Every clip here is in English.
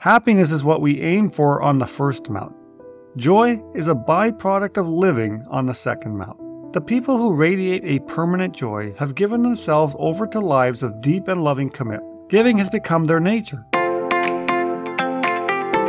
Happiness is what we aim for on the first mountain. Joy is a byproduct of living on the second mountain. The people who radiate a permanent joy have given themselves over to lives of deep and loving commitment. Giving has become their nature.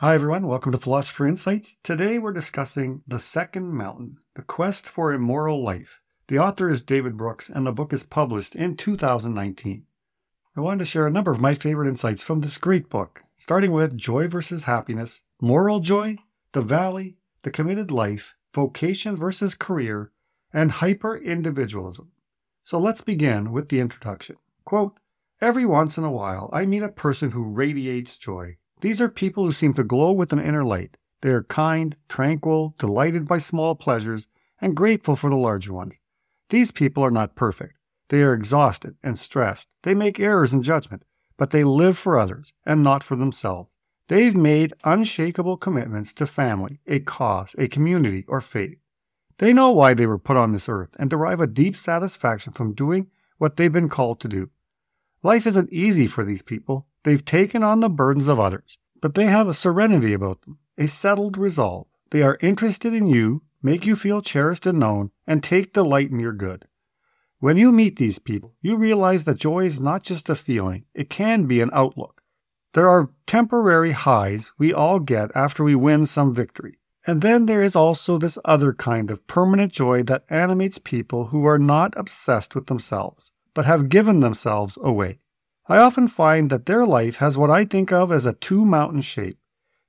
Hi, everyone. Welcome to Philosopher Insights. Today we're discussing The Second Mountain The Quest for a Moral Life. The author is David Brooks, and the book is published in 2019. I wanted to share a number of my favorite insights from this great book, starting with Joy versus Happiness, Moral Joy, The Valley, The Committed Life, Vocation versus Career, and Hyper Individualism. So let's begin with the introduction. Quote, Every once in a while, I meet a person who radiates joy. These are people who seem to glow with an inner light. They are kind, tranquil, delighted by small pleasures, and grateful for the larger ones. These people are not perfect. They are exhausted and stressed. They make errors in judgment, but they live for others and not for themselves. They've made unshakable commitments to family, a cause, a community, or faith. They know why they were put on this earth and derive a deep satisfaction from doing what they've been called to do. Life isn't easy for these people. They've taken on the burdens of others, but they have a serenity about them, a settled resolve. They are interested in you, make you feel cherished and known, and take delight in your good. When you meet these people, you realize that joy is not just a feeling, it can be an outlook. There are temporary highs we all get after we win some victory. And then there is also this other kind of permanent joy that animates people who are not obsessed with themselves, but have given themselves away. I often find that their life has what I think of as a two mountain shape.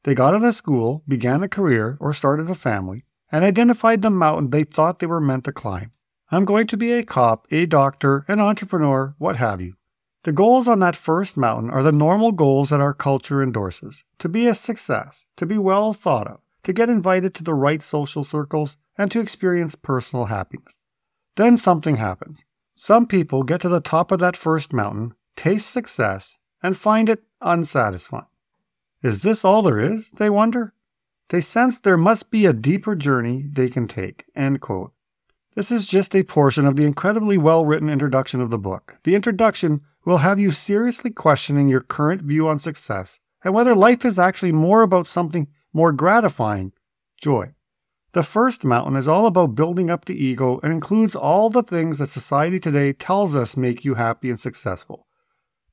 They got out of school, began a career, or started a family, and identified the mountain they thought they were meant to climb. I'm going to be a cop, a doctor, an entrepreneur, what have you. The goals on that first mountain are the normal goals that our culture endorses to be a success, to be well thought of, to get invited to the right social circles, and to experience personal happiness. Then something happens. Some people get to the top of that first mountain taste success, and find it unsatisfying. Is this all there is? They wonder. They sense there must be a deeper journey they can take. End quote. This is just a portion of the incredibly well written introduction of the book. The introduction will have you seriously questioning your current view on success and whether life is actually more about something more gratifying joy. The first mountain is all about building up the ego and includes all the things that society today tells us make you happy and successful.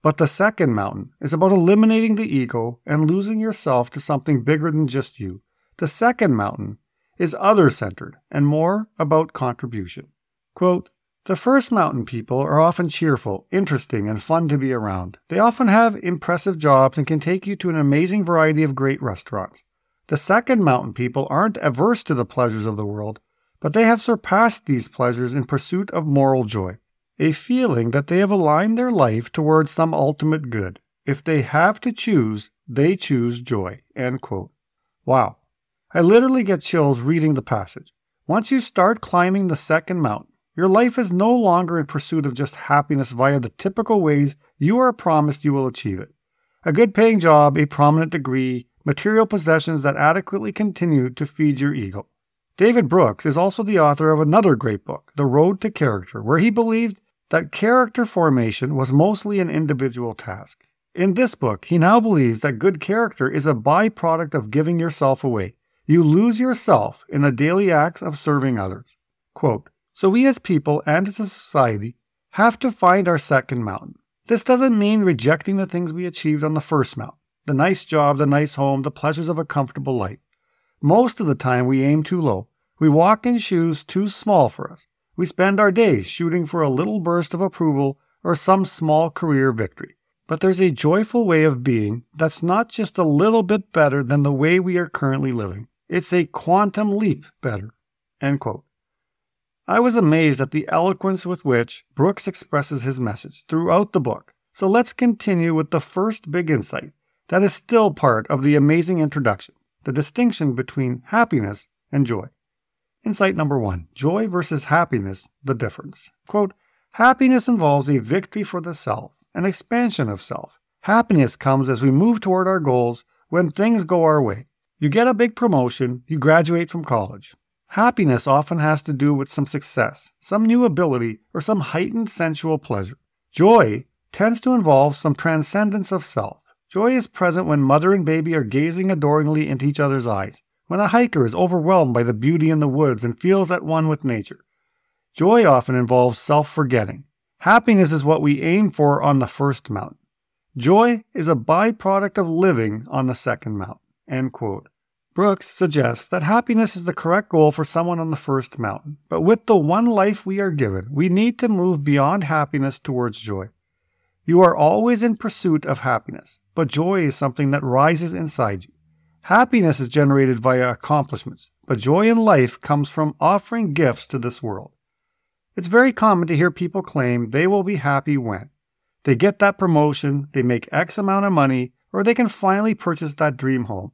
But the second mountain is about eliminating the ego and losing yourself to something bigger than just you. The second mountain is other centered and more about contribution. Quote, the first mountain people are often cheerful, interesting, and fun to be around. They often have impressive jobs and can take you to an amazing variety of great restaurants. The second mountain people aren't averse to the pleasures of the world, but they have surpassed these pleasures in pursuit of moral joy a feeling that they have aligned their life towards some ultimate good. If they have to choose, they choose joy. End quote. Wow. I literally get chills reading the passage. Once you start climbing the second mountain, your life is no longer in pursuit of just happiness via the typical ways you are promised you will achieve it. A good paying job, a prominent degree, material possessions that adequately continue to feed your ego. David Brooks is also the author of another great book, The Road to Character, where he believed that character formation was mostly an individual task. In this book, he now believes that good character is a byproduct of giving yourself away. You lose yourself in the daily acts of serving others. Quote, so we as people and as a society have to find our second mountain. This doesn't mean rejecting the things we achieved on the first mountain the nice job, the nice home, the pleasures of a comfortable life. Most of the time, we aim too low. We walk in shoes too small for us. We spend our days shooting for a little burst of approval or some small career victory. But there's a joyful way of being that's not just a little bit better than the way we are currently living. It's a quantum leap better. End quote. I was amazed at the eloquence with which Brooks expresses his message throughout the book. So let's continue with the first big insight that is still part of the amazing introduction. the distinction between happiness and joy. Insight number one joy versus happiness, the difference. Quote, happiness involves a victory for the self, an expansion of self. Happiness comes as we move toward our goals when things go our way. You get a big promotion, you graduate from college. Happiness often has to do with some success, some new ability, or some heightened sensual pleasure. Joy tends to involve some transcendence of self. Joy is present when mother and baby are gazing adoringly into each other's eyes, when a hiker is overwhelmed by the beauty in the woods and feels at one with nature. Joy often involves self forgetting. Happiness is what we aim for on the first mountain. Joy is a byproduct of living on the second mountain. End quote. Brooks suggests that happiness is the correct goal for someone on the first mountain, but with the one life we are given, we need to move beyond happiness towards joy. You are always in pursuit of happiness, but joy is something that rises inside you. Happiness is generated via accomplishments, but joy in life comes from offering gifts to this world. It's very common to hear people claim they will be happy when they get that promotion, they make X amount of money, or they can finally purchase that dream home.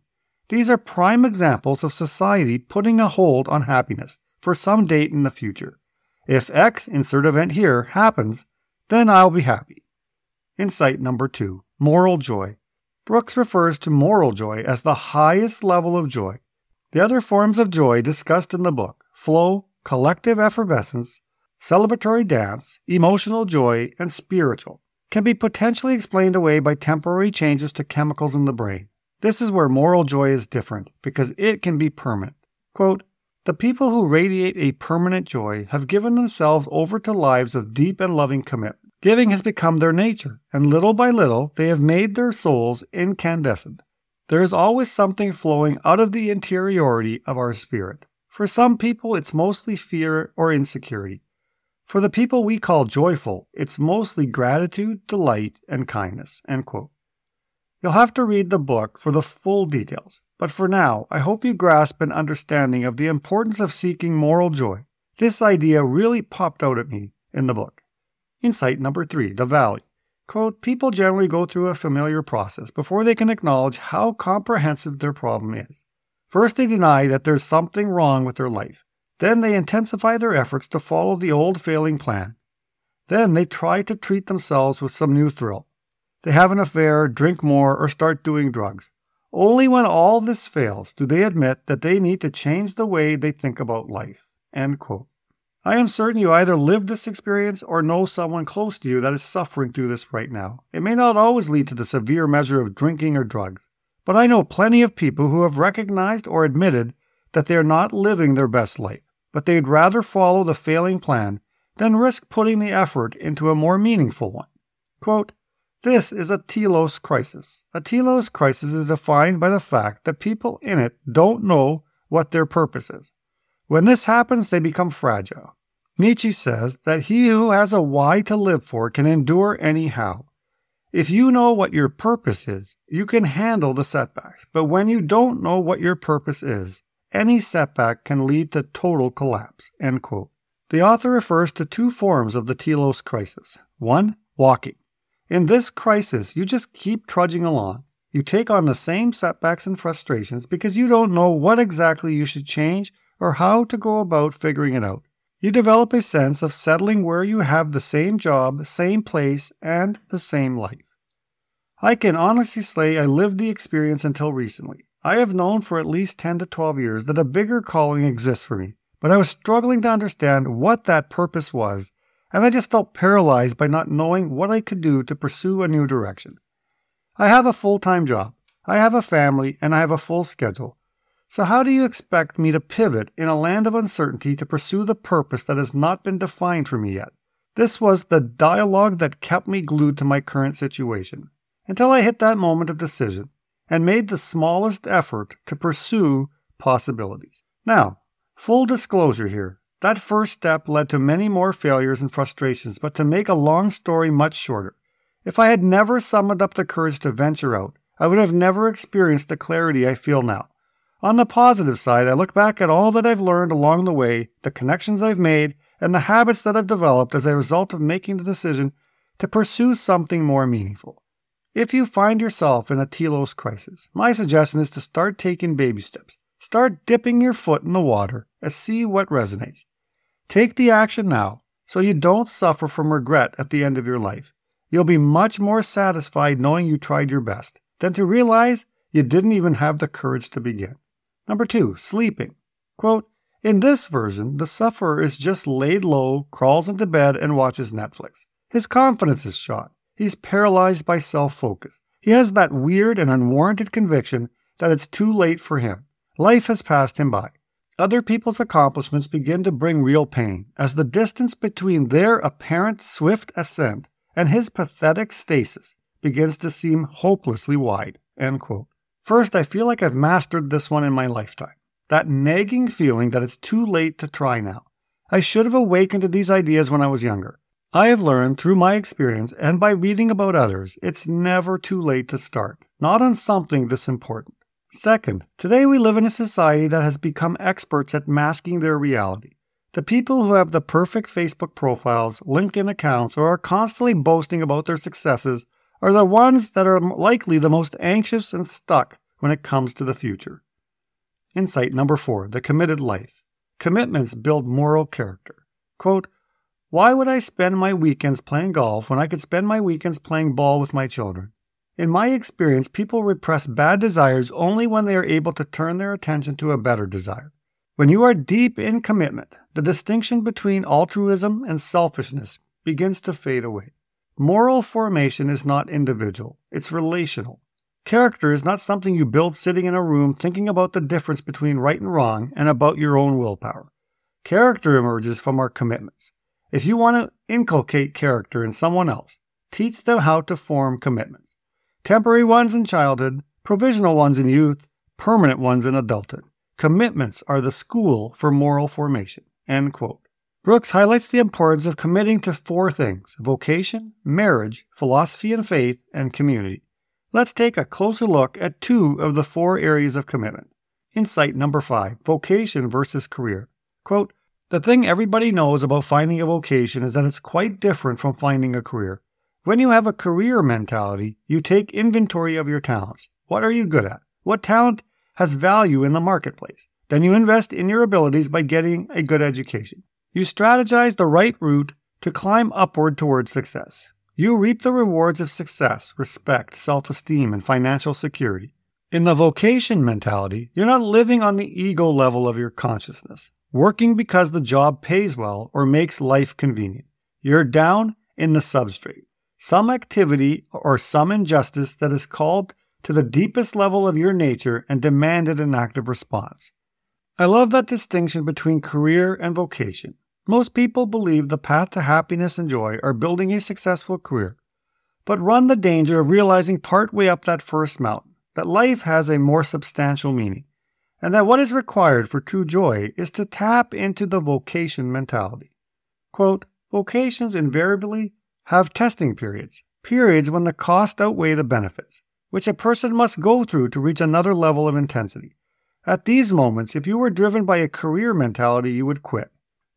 These are prime examples of society putting a hold on happiness for some date in the future. If X insert event here happens, then I'll be happy. Insight number two moral joy. Brooks refers to moral joy as the highest level of joy. The other forms of joy discussed in the book flow, collective effervescence, celebratory dance, emotional joy, and spiritual can be potentially explained away by temporary changes to chemicals in the brain. This is where moral joy is different because it can be permanent. Quote, the people who radiate a permanent joy have given themselves over to lives of deep and loving commitment. Giving has become their nature, and little by little they have made their souls incandescent. There is always something flowing out of the interiority of our spirit. For some people, it's mostly fear or insecurity. For the people we call joyful, it's mostly gratitude, delight, and kindness. You'll have to read the book for the full details, but for now, I hope you grasp an understanding of the importance of seeking moral joy. This idea really popped out at me in the book. Insight number three the valley. Quote, people generally go through a familiar process before they can acknowledge how comprehensive their problem is. First, they deny that there's something wrong with their life. Then they intensify their efforts to follow the old failing plan. Then they try to treat themselves with some new thrill. They have an affair, drink more, or start doing drugs. Only when all this fails do they admit that they need to change the way they think about life. I am certain you either lived this experience or know someone close to you that is suffering through this right now. It may not always lead to the severe measure of drinking or drugs, but I know plenty of people who have recognized or admitted that they are not living their best life, but they'd rather follow the failing plan than risk putting the effort into a more meaningful one. Quote, this is a telos crisis. A telos crisis is defined by the fact that people in it don't know what their purpose is. When this happens, they become fragile. Nietzsche says that he who has a why to live for can endure anyhow. If you know what your purpose is, you can handle the setbacks. But when you don't know what your purpose is, any setback can lead to total collapse. The author refers to two forms of the telos crisis. One, walking. In this crisis, you just keep trudging along. You take on the same setbacks and frustrations because you don't know what exactly you should change or how to go about figuring it out. You develop a sense of settling where you have the same job, same place, and the same life. I can honestly say I lived the experience until recently. I have known for at least 10 to 12 years that a bigger calling exists for me, but I was struggling to understand what that purpose was and I just felt paralyzed by not knowing what I could do to pursue a new direction. I have a full time job, I have a family, and I have a full schedule. So, how do you expect me to pivot in a land of uncertainty to pursue the purpose that has not been defined for me yet? This was the dialogue that kept me glued to my current situation until I hit that moment of decision and made the smallest effort to pursue possibilities. Now, full disclosure here that first step led to many more failures and frustrations, but to make a long story much shorter, if I had never summoned up the courage to venture out, I would have never experienced the clarity I feel now. On the positive side, I look back at all that I've learned along the way, the connections I've made, and the habits that I've developed as a result of making the decision to pursue something more meaningful. If you find yourself in a telos crisis, my suggestion is to start taking baby steps. Start dipping your foot in the water and see what resonates. Take the action now so you don't suffer from regret at the end of your life. You'll be much more satisfied knowing you tried your best than to realize you didn't even have the courage to begin. Number two, sleeping. Quote, in this version, the sufferer is just laid low, crawls into bed, and watches Netflix. His confidence is shot. He's paralyzed by self focus. He has that weird and unwarranted conviction that it's too late for him. Life has passed him by. Other people's accomplishments begin to bring real pain as the distance between their apparent swift ascent and his pathetic stasis begins to seem hopelessly wide. First, I feel like I've mastered this one in my lifetime. That nagging feeling that it's too late to try now. I should have awakened to these ideas when I was younger. I have learned through my experience and by reading about others, it's never too late to start, not on something this important. Second, today we live in a society that has become experts at masking their reality. The people who have the perfect Facebook profiles, LinkedIn accounts, or are constantly boasting about their successes are the ones that are likely the most anxious and stuck when it comes to the future. Insight number four the committed life. Commitments build moral character. Quote, Why would I spend my weekends playing golf when I could spend my weekends playing ball with my children? In my experience, people repress bad desires only when they are able to turn their attention to a better desire. When you are deep in commitment, the distinction between altruism and selfishness begins to fade away. Moral formation is not individual, it's relational. Character is not something you build sitting in a room thinking about the difference between right and wrong and about your own willpower. Character emerges from our commitments. If you want to inculcate character in someone else, teach them how to form commitments temporary ones in childhood, provisional ones in youth, permanent ones in adulthood. Commitments are the school for moral formation. End quote. Brooks highlights the importance of committing to four things vocation, marriage, philosophy and faith, and community. Let's take a closer look at two of the four areas of commitment. Insight number five vocation versus career. Quote, the thing everybody knows about finding a vocation is that it's quite different from finding a career. When you have a career mentality, you take inventory of your talents. What are you good at? What talent has value in the marketplace? Then you invest in your abilities by getting a good education. You strategize the right route to climb upward towards success. You reap the rewards of success, respect, self esteem, and financial security. In the vocation mentality, you're not living on the ego level of your consciousness, working because the job pays well or makes life convenient. You're down in the substrate some activity or some injustice that is called to the deepest level of your nature and demanded an active response. I love that distinction between career and vocation. Most people believe the path to happiness and joy are building a successful career, but run the danger of realizing partway up that first mountain that life has a more substantial meaning, and that what is required for true joy is to tap into the vocation mentality. Quote, Vocations invariably have testing periods, periods when the costs outweigh the benefits, which a person must go through to reach another level of intensity. At these moments, if you were driven by a career mentality, you would quit.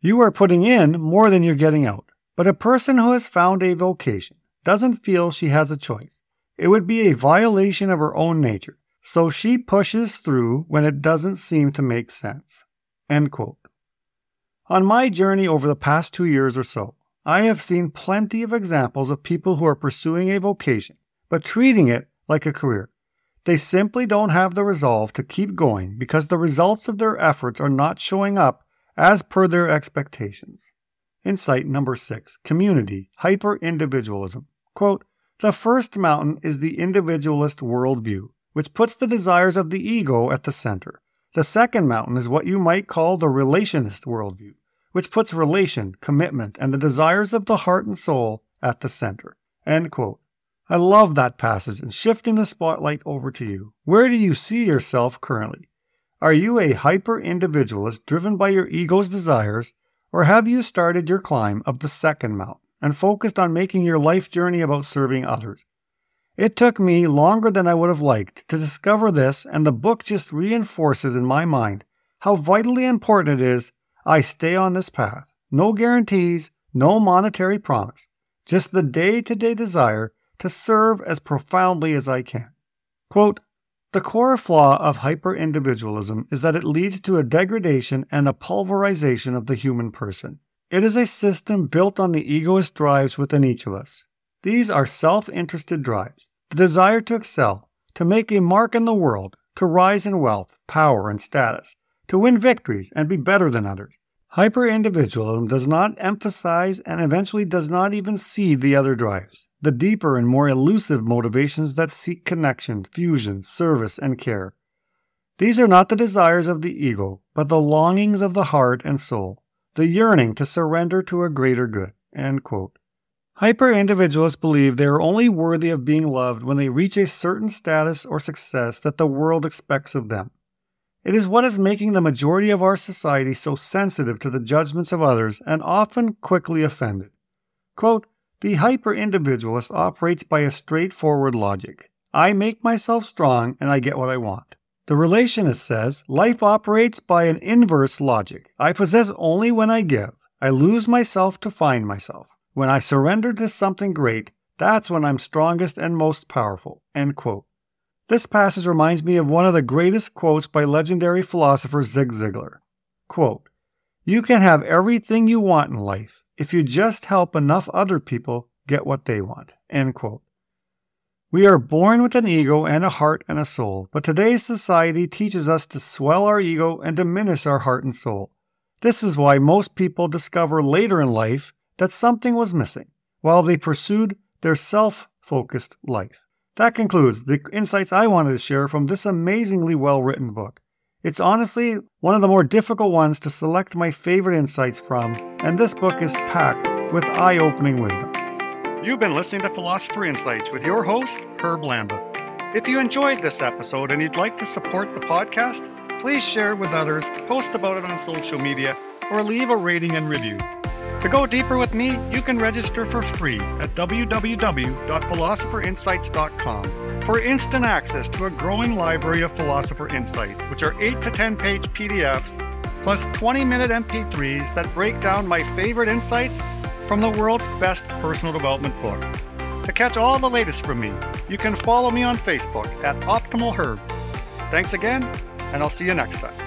You are putting in more than you're getting out. But a person who has found a vocation doesn't feel she has a choice. It would be a violation of her own nature, so she pushes through when it doesn't seem to make sense. End quote. On my journey over the past two years or so, I have seen plenty of examples of people who are pursuing a vocation, but treating it like a career. They simply don't have the resolve to keep going because the results of their efforts are not showing up as per their expectations. Insight number six community, hyper individualism. Quote, the first mountain is the individualist worldview, which puts the desires of the ego at the center. The second mountain is what you might call the relationist worldview, which puts relation, commitment, and the desires of the heart and soul at the center. End quote. I love that passage and shifting the spotlight over to you. Where do you see yourself currently? Are you a hyper individualist driven by your ego's desires, or have you started your climb of the second mountain and focused on making your life journey about serving others? It took me longer than I would have liked to discover this, and the book just reinforces in my mind how vitally important it is I stay on this path. No guarantees, no monetary promise, just the day to day desire to serve as profoundly as I can. Quote, the core flaw of hyper-individualism is that it leads to a degradation and a pulverization of the human person. It is a system built on the egoist drives within each of us. These are self-interested drives, the desire to excel, to make a mark in the world, to rise in wealth, power, and status, to win victories and be better than others. Hyper individualism does not emphasize and eventually does not even see the other drives, the deeper and more elusive motivations that seek connection, fusion, service, and care. These are not the desires of the ego, but the longings of the heart and soul, the yearning to surrender to a greater good. Hyper individualists believe they are only worthy of being loved when they reach a certain status or success that the world expects of them. It is what is making the majority of our society so sensitive to the judgments of others and often quickly offended. Quote, the hyper individualist operates by a straightforward logic. I make myself strong and I get what I want. The relationist says life operates by an inverse logic. I possess only when I give. I lose myself to find myself. When I surrender to something great, that's when I'm strongest and most powerful. End quote. This passage reminds me of one of the greatest quotes by legendary philosopher Zig Ziglar. Quote, You can have everything you want in life if you just help enough other people get what they want. End quote. We are born with an ego and a heart and a soul, but today's society teaches us to swell our ego and diminish our heart and soul. This is why most people discover later in life that something was missing while they pursued their self focused life. That concludes the insights I wanted to share from this amazingly well written book. It's honestly one of the more difficult ones to select my favorite insights from, and this book is packed with eye opening wisdom. You've been listening to Philosopher Insights with your host, Herb Lamba. If you enjoyed this episode and you'd like to support the podcast, please share it with others, post about it on social media, or leave a rating and review. To go deeper with me, you can register for free at www.philosopherinsights.com for instant access to a growing library of Philosopher Insights, which are 8 to 10 page PDFs plus 20 minute MP3s that break down my favorite insights from the world's best personal development books. To catch all the latest from me, you can follow me on Facebook at Optimal Herb. Thanks again, and I'll see you next time.